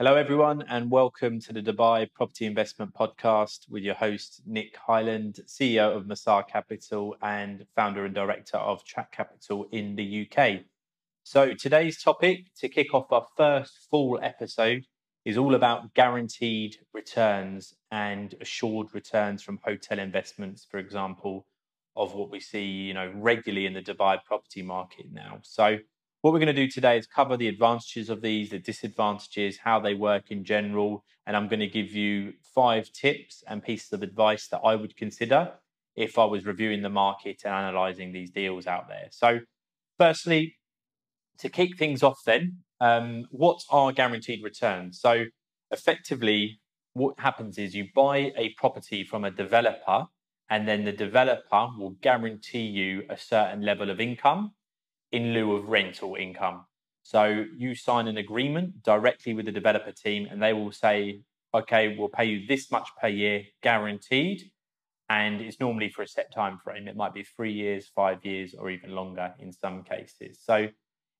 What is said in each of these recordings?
Hello, everyone, and welcome to the Dubai Property Investment Podcast with your host, Nick Hyland, CEO of Masar Capital and founder and director of Track Capital in the UK. So, today's topic to kick off our first full episode is all about guaranteed returns and assured returns from hotel investments, for example, of what we see, you know, regularly in the Dubai property market now. So, what we're going to do today is cover the advantages of these, the disadvantages, how they work in general, and I'm going to give you five tips and pieces of advice that I would consider if I was reviewing the market and analyzing these deals out there. So, firstly, to kick things off, then, um, what are guaranteed returns? So, effectively, what happens is you buy a property from a developer, and then the developer will guarantee you a certain level of income in lieu of rental income. So you sign an agreement directly with the developer team, and they will say, okay, we'll pay you this much per year guaranteed. And it's normally for a set time frame. It might be three years, five years, or even longer in some cases. So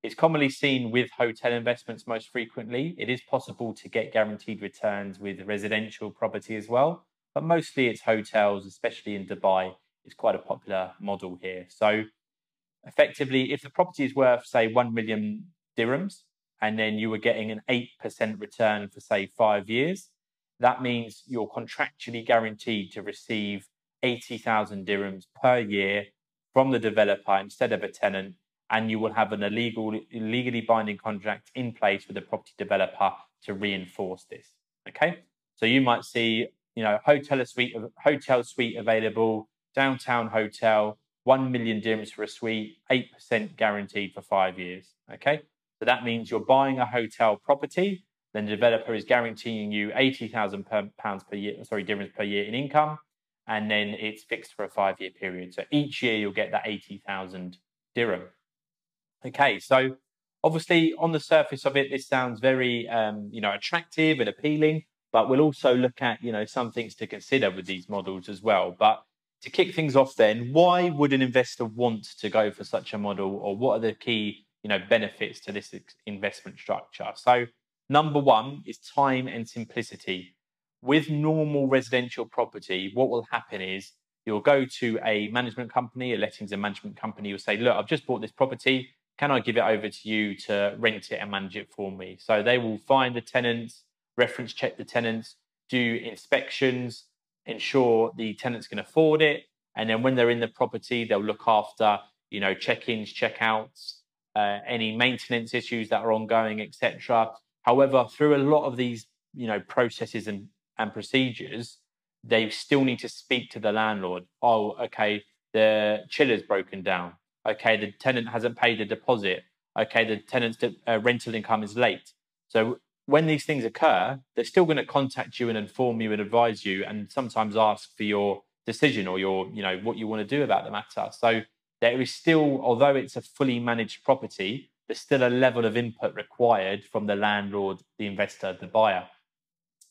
it's commonly seen with hotel investments most frequently. It is possible to get guaranteed returns with residential property as well, but mostly it's hotels, especially in Dubai. It's quite a popular model here. So effectively, if the property is worth, say, 1 million dirhams, and then you were getting an 8% return for, say, five years, that means you're contractually guaranteed to receive 80,000 dirhams per year from the developer instead of a tenant. And you will have an illegal, legally binding contract in place with the property developer to reinforce this. Okay. So you might see, you know, hotel suite, hotel suite available, downtown hotel, 1 million dirhams for a suite, 8% guaranteed for five years. Okay. So that means you're buying a hotel property, then the developer is guaranteeing you 80,000 pounds per year, sorry, dirhams per year in income. And then it's fixed for a five year period. So each year you'll get that 80,000 dirham. Okay. So obviously on the surface of it, this sounds very, um, you know, attractive and appealing, but we'll also look at, you know, some things to consider with these models as well. But to kick things off then why would an investor want to go for such a model or what are the key you know benefits to this investment structure? So number one is time and simplicity. With normal residential property what will happen is you'll go to a management company a lettings and management company you'll say look i've just bought this property. Can i give it over to you to rent it and manage it for me? So they will find the tenants reference check the tenants do inspections ensure the tenants can afford it. And then when they're in the property, they'll look after, you know, check-ins, check-outs, uh, any maintenance issues that are ongoing, etc. However, through a lot of these, you know, processes and, and procedures, they still need to speak to the landlord. Oh, okay, the chiller's broken down. Okay, the tenant hasn't paid the deposit. Okay, the tenant's uh, rental income is late. So when these things occur, they're still going to contact you and inform you and advise you, and sometimes ask for your decision or your, you know, what you want to do about the matter. So there is still, although it's a fully managed property, there's still a level of input required from the landlord, the investor, the buyer.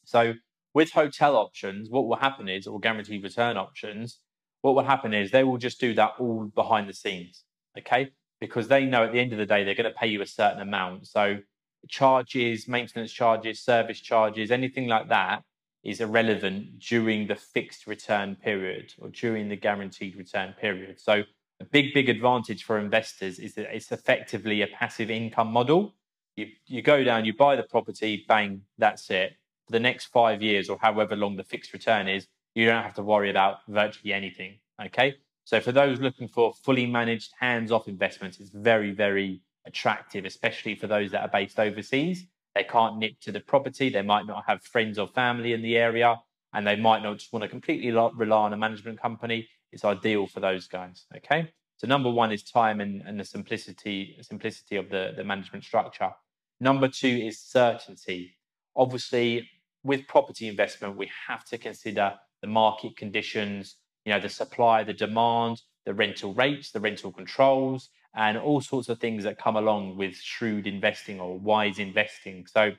So with hotel options, what will happen is, or guaranteed return options, what will happen is they will just do that all behind the scenes, okay? Because they know at the end of the day they're going to pay you a certain amount. So charges, maintenance charges, service charges, anything like that is irrelevant during the fixed return period or during the guaranteed return period. So, a big, big advantage for investors is that it's effectively a passive income model. You, you go down, you buy the property, bang, that's it. For the next five years or however long the fixed return is, you don't have to worry about virtually anything. Okay. So, for those looking for fully managed, hands off investments, it's very, very attractive, especially for those that are based overseas. They can't nip to the property. They might not have friends or family in the area, and they might not just want to completely rely on a management company. It's ideal for those guys. Okay. So number one is time and, and the simplicity simplicity of the, the management structure. Number two is certainty. Obviously, with property investment, we have to consider the market conditions, you know, the supply, the demand, the rental rates, the rental controls, and all sorts of things that come along with shrewd investing or wise investing. So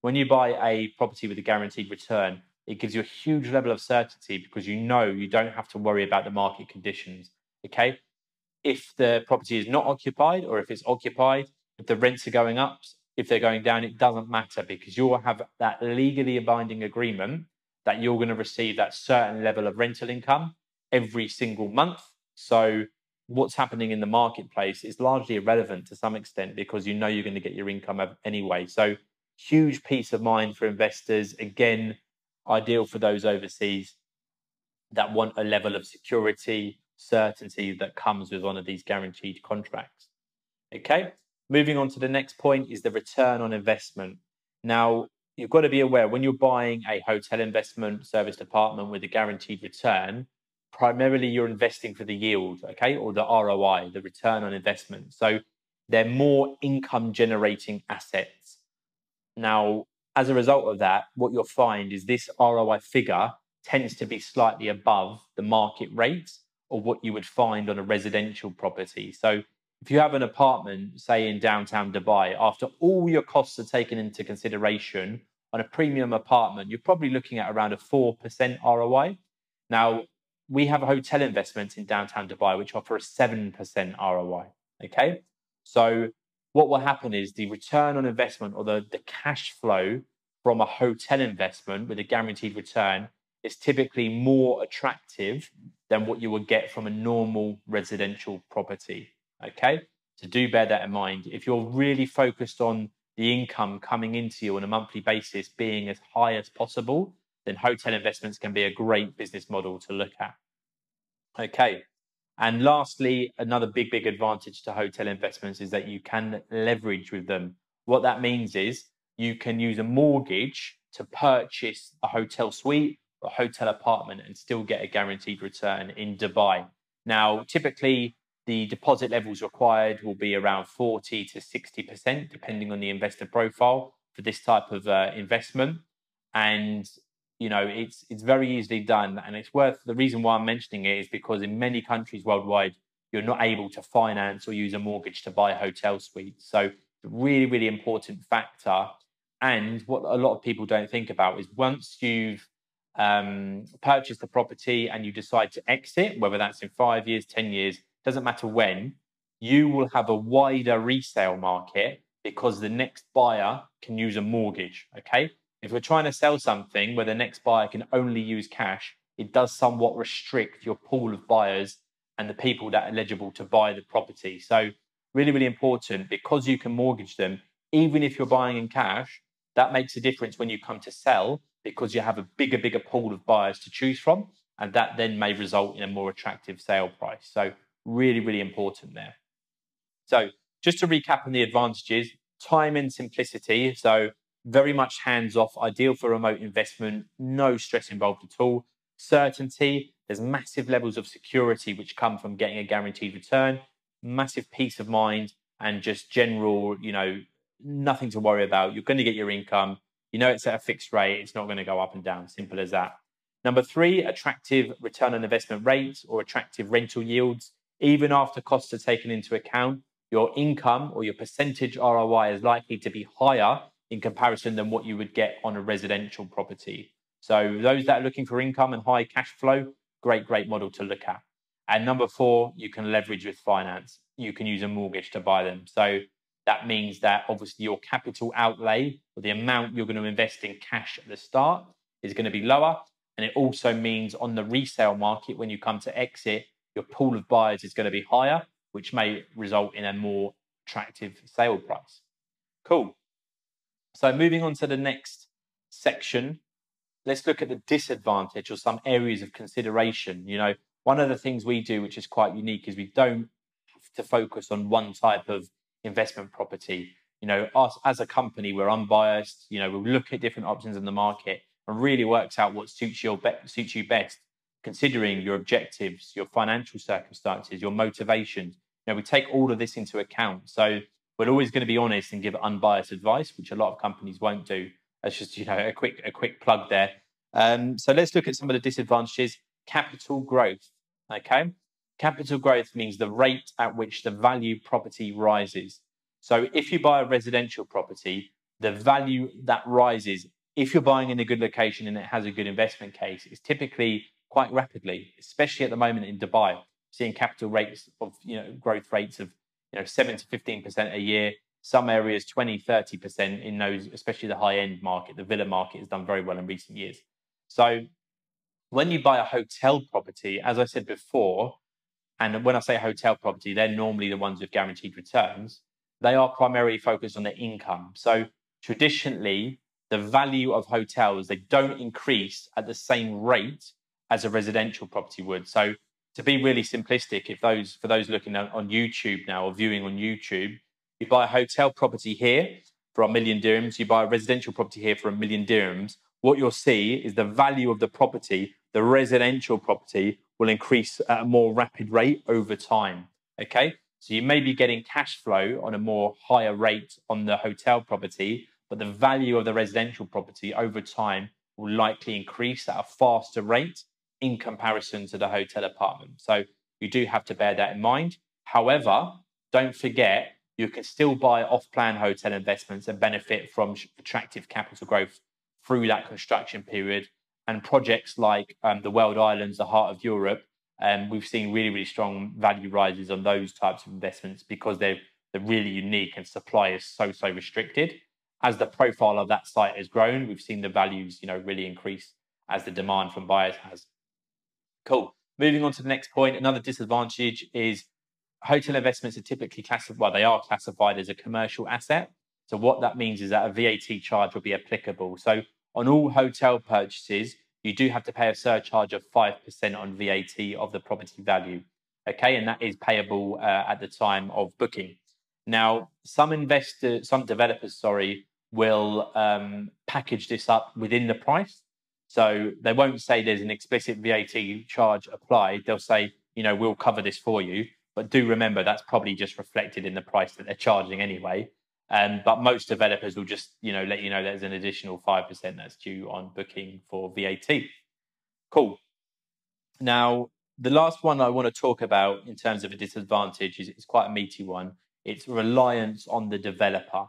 when you buy a property with a guaranteed return, it gives you a huge level of certainty because you know you don't have to worry about the market conditions. Okay. If the property is not occupied or if it's occupied, if the rents are going up, if they're going down, it doesn't matter because you'll have that legally binding agreement that you're going to receive that certain level of rental income every single month. So what's happening in the marketplace is largely irrelevant to some extent because you know you're going to get your income anyway. So huge peace of mind for investors. Again, ideal for those overseas that want a level of security, certainty that comes with one of these guaranteed contracts. Okay, moving on to the next point is the return on investment. Now, you've got to be aware when you're buying a hotel investment service department with a guaranteed return, primarily you're investing for the yield, okay, or the ROI, the return on investment. So they're more income generating assets. Now, as a result of that, what you'll find is this ROI figure tends to be slightly above the market rate or what you would find on a residential property. So if you have an apartment, say in downtown Dubai, after all your costs are taken into consideration on a premium apartment, you're probably looking at around a 4% ROI. Now, we have a hotel investment in downtown Dubai which offer a 7% ROI. Okay. So what will happen is the return on investment or the, the cash flow from a hotel investment with a guaranteed return is typically more attractive than what you would get from a normal residential property. Okay. So do bear that in mind. If you're really focused on the income coming into you on a monthly basis being as high as possible, then hotel investments can be a great business model to look at. Okay. And lastly, another big, big advantage to hotel investments is that you can leverage with them. What that means is you can use a mortgage to purchase a hotel suite or hotel apartment and still get a guaranteed return in Dubai. Now, typically, the deposit levels required will be around 40 to 60%, depending on the investor profile for this type of uh, investment. And you know, it's it's very easily done, and it's worth the reason why I'm mentioning it is because in many countries worldwide, you're not able to finance or use a mortgage to buy hotel suite. So, really, really important factor. And what a lot of people don't think about is once you've um, purchased the property and you decide to exit, whether that's in five years, 10 years, doesn't matter when, you will have a wider resale market because the next buyer can use a mortgage. Okay. If we're trying to sell something where the next buyer can only use cash, it does somewhat restrict your pool of buyers and the people that are eligible to buy the property. So, really, really important because you can mortgage them, even if you're buying in cash, that makes a difference when you come to sell because you have a bigger, bigger pool of buyers to choose from. And that then may result in a more attractive sale price. So, really, really important there. So, just to recap on the advantages time and simplicity. So, very much hands off, ideal for remote investment, no stress involved at all. Certainty, there's massive levels of security which come from getting a guaranteed return, massive peace of mind, and just general, you know, nothing to worry about. You're going to get your income. You know, it's at a fixed rate, it's not going to go up and down. Simple as that. Number three, attractive return on investment rates or attractive rental yields. Even after costs are taken into account, your income or your percentage ROI is likely to be higher in comparison than what you would get on a residential property. So those that are looking for income and high cash flow, great, great model to look at. And number four, you can leverage with finance. You can use a mortgage to buy them. So that means that obviously your capital outlay or the amount you're going to invest in cash at the start is going to be lower. And it also means on the resale market, when you come to exit, your pool of buyers is going to be higher, which may result in a more attractive sale price. Cool. So moving on to the next section, let's look at the disadvantage or some areas of consideration. You know, one of the things we do, which is quite unique, is we don't have to focus on one type of investment property. You know, us as a company, we're unbiased. You know, we look at different options in the market and really works out what suits your be- suits you best, considering your objectives, your financial circumstances, your motivations. You know, we take all of this into account. So we're always going to be honest and give unbiased advice, which a lot of companies won't do. That's just you know a quick a quick plug there. Um, so let's look at some of the disadvantages. Capital growth. Okay, capital growth means the rate at which the value property rises. So if you buy a residential property, the value that rises if you're buying in a good location and it has a good investment case is typically quite rapidly, especially at the moment in Dubai, seeing capital rates of you know growth rates of you know, 7 to 15% a year. some areas 20, 30% in those, especially the high end market. The villa market has done very well in recent years. So when you buy a hotel property, as I said before, and when I say hotel property, they're normally the ones with guaranteed returns. They are primarily focused on the income. So traditionally, the value of hotels they don't increase at the same rate as a residential property would. So to be really simplistic, if those for those looking on YouTube now or viewing on YouTube, you buy a hotel property here for a million dirhams, you buy a residential property here for a million dirhams. What you'll see is the value of the property, the residential property, will increase at a more rapid rate over time. Okay, so you may be getting cash flow on a more higher rate on the hotel property, but the value of the residential property over time will likely increase at a faster rate in comparison to the hotel apartment. So you do have to bear that in mind. However, don't forget you can still buy off plan hotel investments and benefit from attractive capital growth through that construction period. And projects like um, the World Islands, the heart of Europe, um, we've seen really, really strong value rises on those types of investments because they're, they're really unique and supply is so, so restricted. As the profile of that site has grown, we've seen the values, you know, really increase as the demand from buyers has. Cool. Moving on to the next point, another disadvantage is hotel investments are typically classified, well, they are classified as a commercial asset. So what that means is that a VAT charge will be applicable. So on all hotel purchases, you do have to pay a surcharge of 5% on VAT of the property value. Okay, and that is payable uh, at the time of booking. Now, some investors, some developers, sorry, will um, package this up within the price. So they won't say there's an explicit VAT charge applied. They'll say, you know, we'll cover this for you. But do remember that's probably just reflected in the price that they're charging anyway. Um, but most developers will just, you know, let you know there's an additional 5% that's due on booking for VAT. Cool. Now, the last one I want to talk about in terms of a disadvantage is, is quite a meaty one. It's reliance on the developer.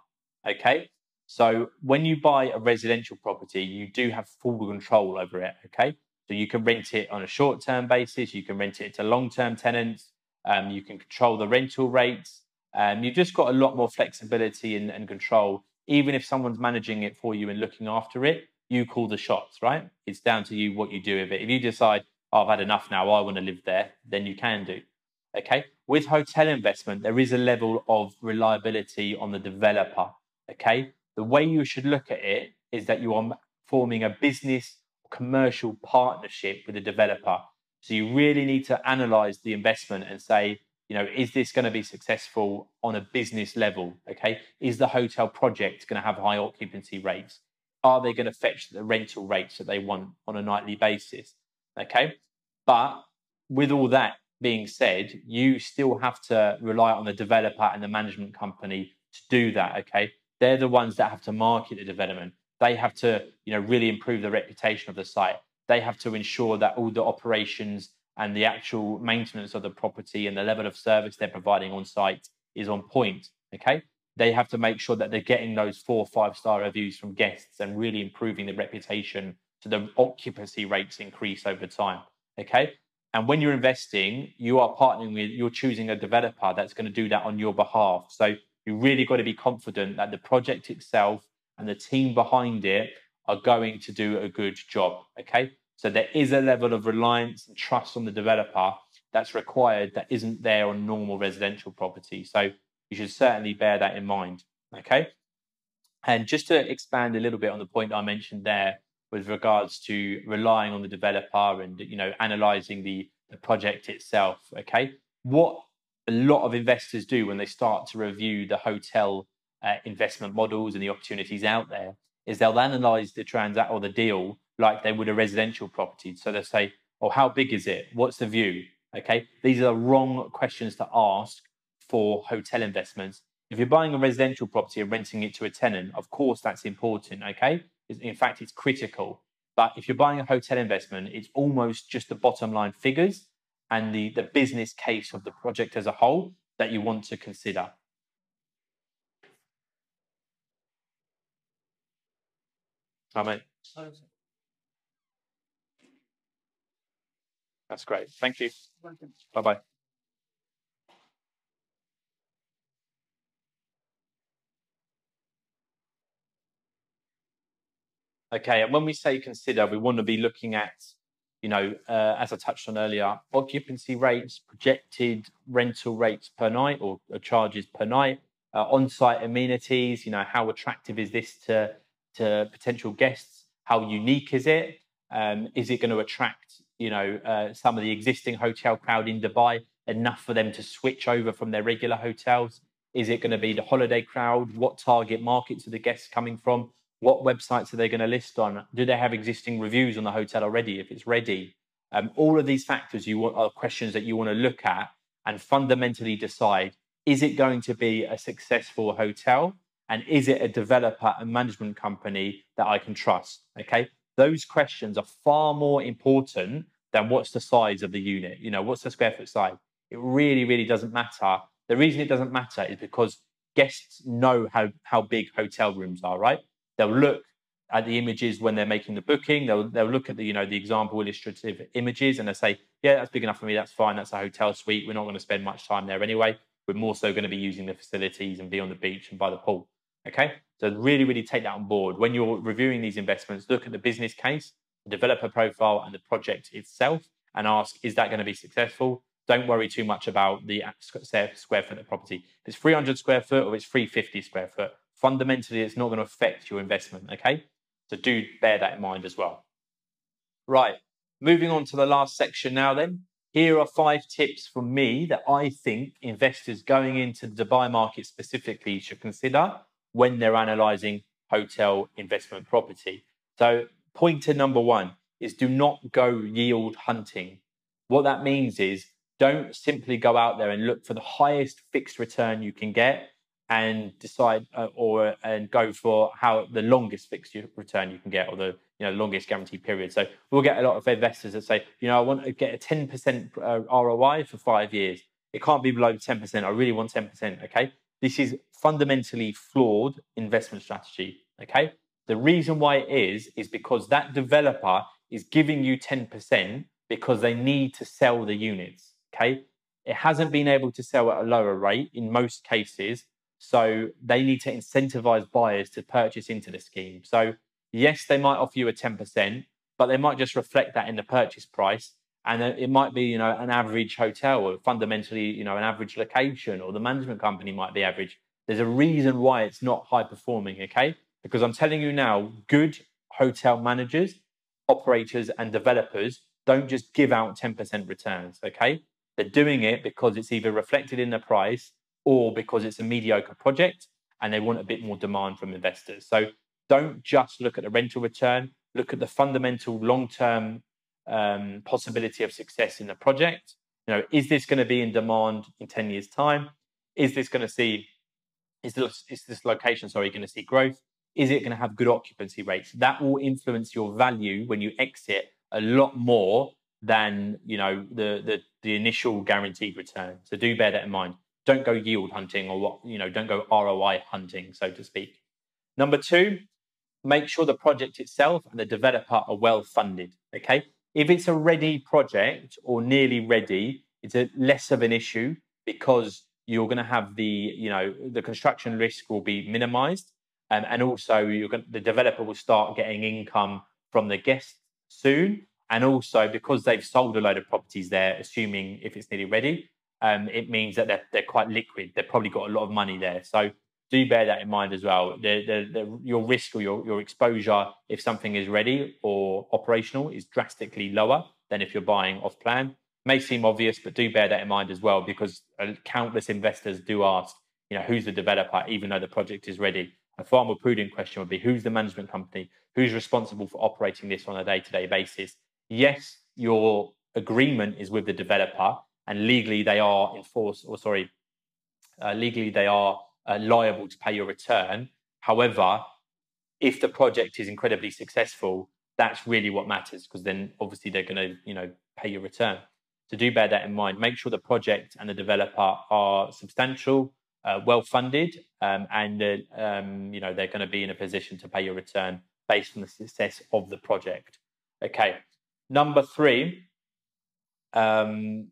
Okay. So when you buy a residential property, you do have full control over it. Okay. So you can rent it on a short term basis, you can rent it to long term tenants, um, you can control the rental rates. Um, you've just got a lot more flexibility and, and control. Even if someone's managing it for you and looking after it, you call the shots, right? It's down to you what you do with it. If you decide, oh, I've had enough now, I want to live there, then you can do. Okay. With hotel investment, there is a level of reliability on the developer. Okay. The way you should look at it is that you are forming a business commercial partnership with a developer. So you really need to analyze the investment and say, you know, is this going to be successful on a business level? Okay. Is the hotel project going to have high occupancy rates? Are they going to fetch the rental rates that they want on a nightly basis? Okay. But with all that being said, you still have to rely on the developer and the management company to do that. Okay. They're the ones that have to market the development. They have to, you know, really improve the reputation of the site they have to ensure that all the operations and the actual maintenance of the property and the level of service they're providing on site is on point. Okay. They have to make sure that they're getting those four or five star reviews from guests and really improving the reputation so the occupancy rates increase over time. Okay. And when you're investing, you are partnering with, you're choosing a developer that's going to do that on your behalf. So you really got to be confident that the project itself and the team behind it are going to do a good job. Okay. So there is a level of reliance and trust on the developer that's required that isn't there on normal residential property. So you should certainly bear that in mind. Okay. And just to expand a little bit on the point I mentioned there with regards to relying on the developer and you know analyzing the, the project itself. Okay. What a lot of investors do when they start to review the hotel uh, investment models and the opportunities out there is they'll analyze the transact or the deal like they would a residential property. So they'll say, "Oh, how big is it? What's the view?" Okay, these are the wrong questions to ask for hotel investments. If you're buying a residential property and renting it to a tenant, of course that's important. Okay, in fact, it's critical. But if you're buying a hotel investment, it's almost just the bottom line figures and the, the business case of the project as a whole that you want to consider. Amen. That's great. Thank you. Bye bye. Okay, and when we say consider, we want to be looking at you know, uh, as I touched on earlier, occupancy rates, projected rental rates per night or, or charges per night, uh, on-site amenities. You know, how attractive is this to to potential guests? How unique is it? Um, is it going to attract, you know, uh, some of the existing hotel crowd in Dubai enough for them to switch over from their regular hotels? Is it going to be the holiday crowd? What target markets are the guests coming from? What websites are they going to list on? Do they have existing reviews on the hotel already? If it's ready, um, all of these factors you want are questions that you want to look at and fundamentally decide: is it going to be a successful hotel, and is it a developer and management company that I can trust? Okay, those questions are far more important than what's the size of the unit. You know, what's the square foot size? It really, really doesn't matter. The reason it doesn't matter is because guests know how how big hotel rooms are, right? They'll look at the images when they're making the booking. They'll they'll look at the you know the example illustrative images and they say, yeah, that's big enough for me. That's fine. That's a hotel suite. We're not going to spend much time there anyway. We're more so going to be using the facilities and be on the beach and by the pool. Okay, so really really take that on board when you're reviewing these investments. Look at the business case, the developer profile, and the project itself, and ask, is that going to be successful? Don't worry too much about the square foot of the property. If it's 300 square foot or it's 350 square foot, fundamentally it's not going to affect your investment. Okay. So do bear that in mind as well. Right. Moving on to the last section now, then. Here are five tips from me that I think investors going into the Dubai market specifically should consider when they're analyzing hotel investment property. So, pointer number one is do not go yield hunting. What that means is don't simply go out there and look for the highest fixed return you can get and decide uh, or and go for how the longest fixed return you can get or the you know longest guarantee period. So we'll get a lot of investors that say, you know, I want to get a 10% uh, ROI for five years. It can't be below 10%. I really want 10%. Okay. This is fundamentally flawed investment strategy. Okay. The reason why it is, is because that developer is giving you 10% because they need to sell the units. Okay. It hasn't been able to sell at a lower rate in most cases so they need to incentivize buyers to purchase into the scheme. So, yes, they might offer you a 10%, but they might just reflect that in the purchase price. And it might be, you know, an average hotel or fundamentally, you know, an average location or the management company might be average. There's a reason why it's not high performing, okay? Because I'm telling you now, good hotel managers, operators, and developers don't just give out 10% returns, okay? They're doing it because it's either reflected in the price or because it's a mediocre project and they want a bit more demand from investors. So don't just look at the rental return, look at the fundamental long term um, possibility of success in the project. You know, is this going to be in demand in 10 years' time? Is this going to see, is this, is this location, sorry, going to see growth? Is it going to have good occupancy rates? That will influence your value when you exit a lot more than, you know, the, the, the initial guaranteed return. So do bear that in mind don't go yield hunting or what you know don't go roi hunting so to speak. Number two make sure the project itself and the developer are well funded okay? If it's a ready project or nearly ready it's a less of an issue because you're going to have the you know the construction risk will be minimized um, and also you're going the developer will start getting income from the guests soon. And also because they've sold a load of properties there assuming if it's nearly ready um, it means that they're, they're quite liquid. They've probably got a lot of money there. So do bear that in mind as well. The, the, the, your risk or your, your exposure, if something is ready or operational, is drastically lower than if you're buying off plan. May seem obvious, but do bear that in mind as well because uh, countless investors do ask, you know, who's the developer, even though the project is ready. A far more prudent question would be who's the management company? Who's responsible for operating this on a day to day basis? Yes, your agreement is with the developer, and legally they are enforced, or sorry, uh, legally they are uh, liable to pay your return. However, if the project is incredibly successful, that's really what matters because then obviously they're going to, you know, pay your return. So do bear that in mind. Make sure the project and the developer are substantial, uh, well funded, um, and um, you know they're going to be in a position to pay your return based on the success of the project. Okay. Number three, um,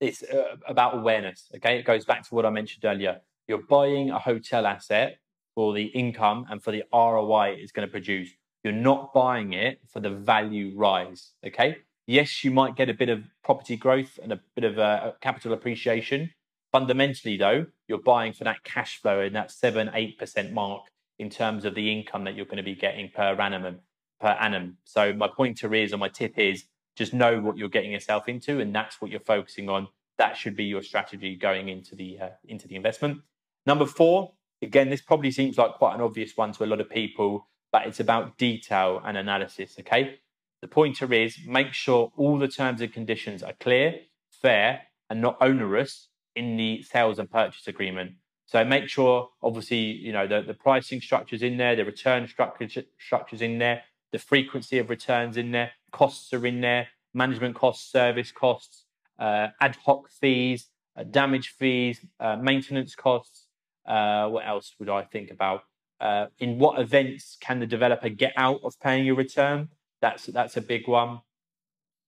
it's uh, about awareness. Okay, it goes back to what I mentioned earlier. You're buying a hotel asset for the income and for the ROI it's going to produce. You're not buying it for the value rise. Okay. Yes, you might get a bit of property growth and a bit of uh, capital appreciation. Fundamentally, though, you're buying for that cash flow in that seven, eight percent mark in terms of the income that you're going to be getting per annum. Per annum. So my pointer is, or my tip is, just know what you're getting yourself into, and that's what you're focusing on. That should be your strategy going into the uh, into the investment. Number four, again, this probably seems like quite an obvious one to a lot of people, but it's about detail and analysis. Okay, the pointer is make sure all the terms and conditions are clear, fair, and not onerous in the sales and purchase agreement. So make sure, obviously, you know the, the pricing structures in there, the return structure, structures in there, the frequency of returns in there, costs are in there, management costs, service costs, uh, ad hoc fees, uh, damage fees, uh, maintenance costs. Uh, what else would I think about? Uh, in what events can the developer get out of paying a return? That's that's a big one.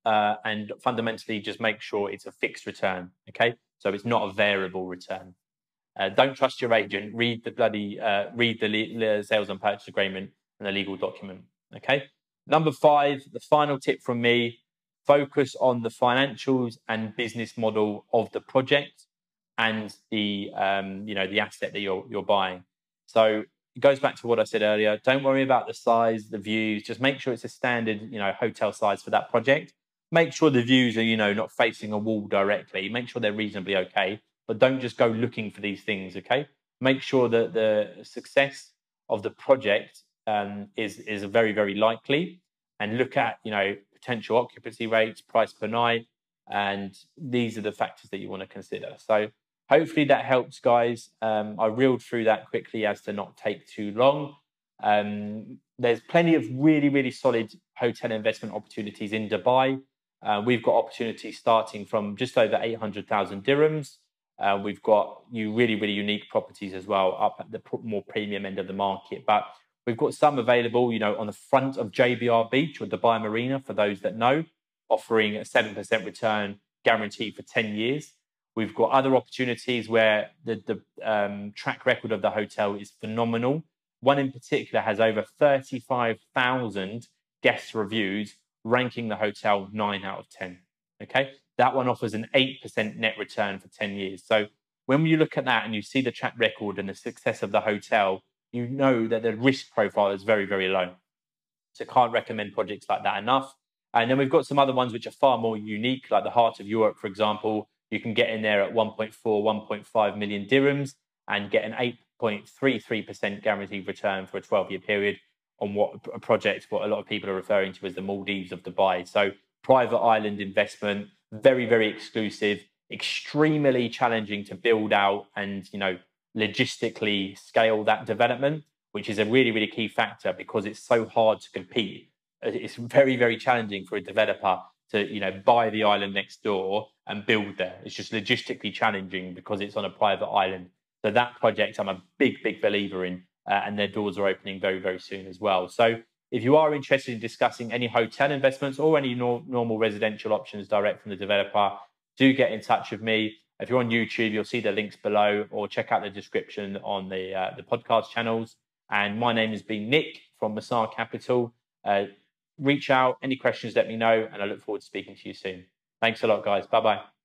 Uh, and fundamentally, just make sure it's a fixed return. Okay, so it's not a variable return. don't trust your agent. Read the bloody read the le- sales and purchase agreement and the legal document. Okay. Number five, the final tip from me focus on the financials and business model of the project and the um, you know the asset that you're you're buying. So it goes back to what I said earlier. Don't worry about the size, the views. Just make sure it's a standard you know hotel size for that project. Make sure the views are you know not facing a wall directly. Make sure they're reasonably okay, but don't just go looking for these things. Okay. Make sure that the success of the project um, is is very very likely, and look at you know potential occupancy rates, price per night, and these are the factors that you want to consider. So hopefully that helps, guys. Um, I reeled through that quickly as to not take too long. Um, there's plenty of really really solid hotel investment opportunities in Dubai. Uh, we've got opportunities starting from just over 800,000 dirhams. Uh, we've got you really, really unique properties as well up at the more premium end of the market. But We've got some available, you know, on the front of JBR Beach or Dubai Marina for those that know, offering a 7% return guarantee for 10 years. We've got other opportunities where the, the um, track record of the hotel is phenomenal. One in particular has over 35,000 guest reviews, ranking the hotel 9 out of 10. Okay. That one offers an 8% net return for 10 years. So when you look at that and you see the track record and the success of the hotel, you know that the risk profile is very, very low. So can't recommend projects like that enough. And then we've got some other ones which are far more unique, like the Heart of Europe, for example. You can get in there at 1.4, 1.5 million dirhams and get an 8.33% guaranteed return for a 12 year period on what a project, what a lot of people are referring to as the Maldives of Dubai. So private island investment, very, very exclusive, extremely challenging to build out and, you know, logistically scale that development, which is a really, really key factor because it's so hard to compete. It's very, very challenging for a developer to, you know, buy the island next door and build there. It's just logistically challenging because it's on a private island. So that project, I'm a big, big believer in, uh, and their doors are opening very, very soon as well. So if you are interested in discussing any hotel investments or any nor- normal residential options direct from the developer, do get in touch with me. If you're on YouTube, you'll see the links below, or check out the description on the uh, the podcast channels. And my name has been Nick from Masar Capital. Uh, reach out, any questions, let me know, and I look forward to speaking to you soon. Thanks a lot, guys. Bye bye.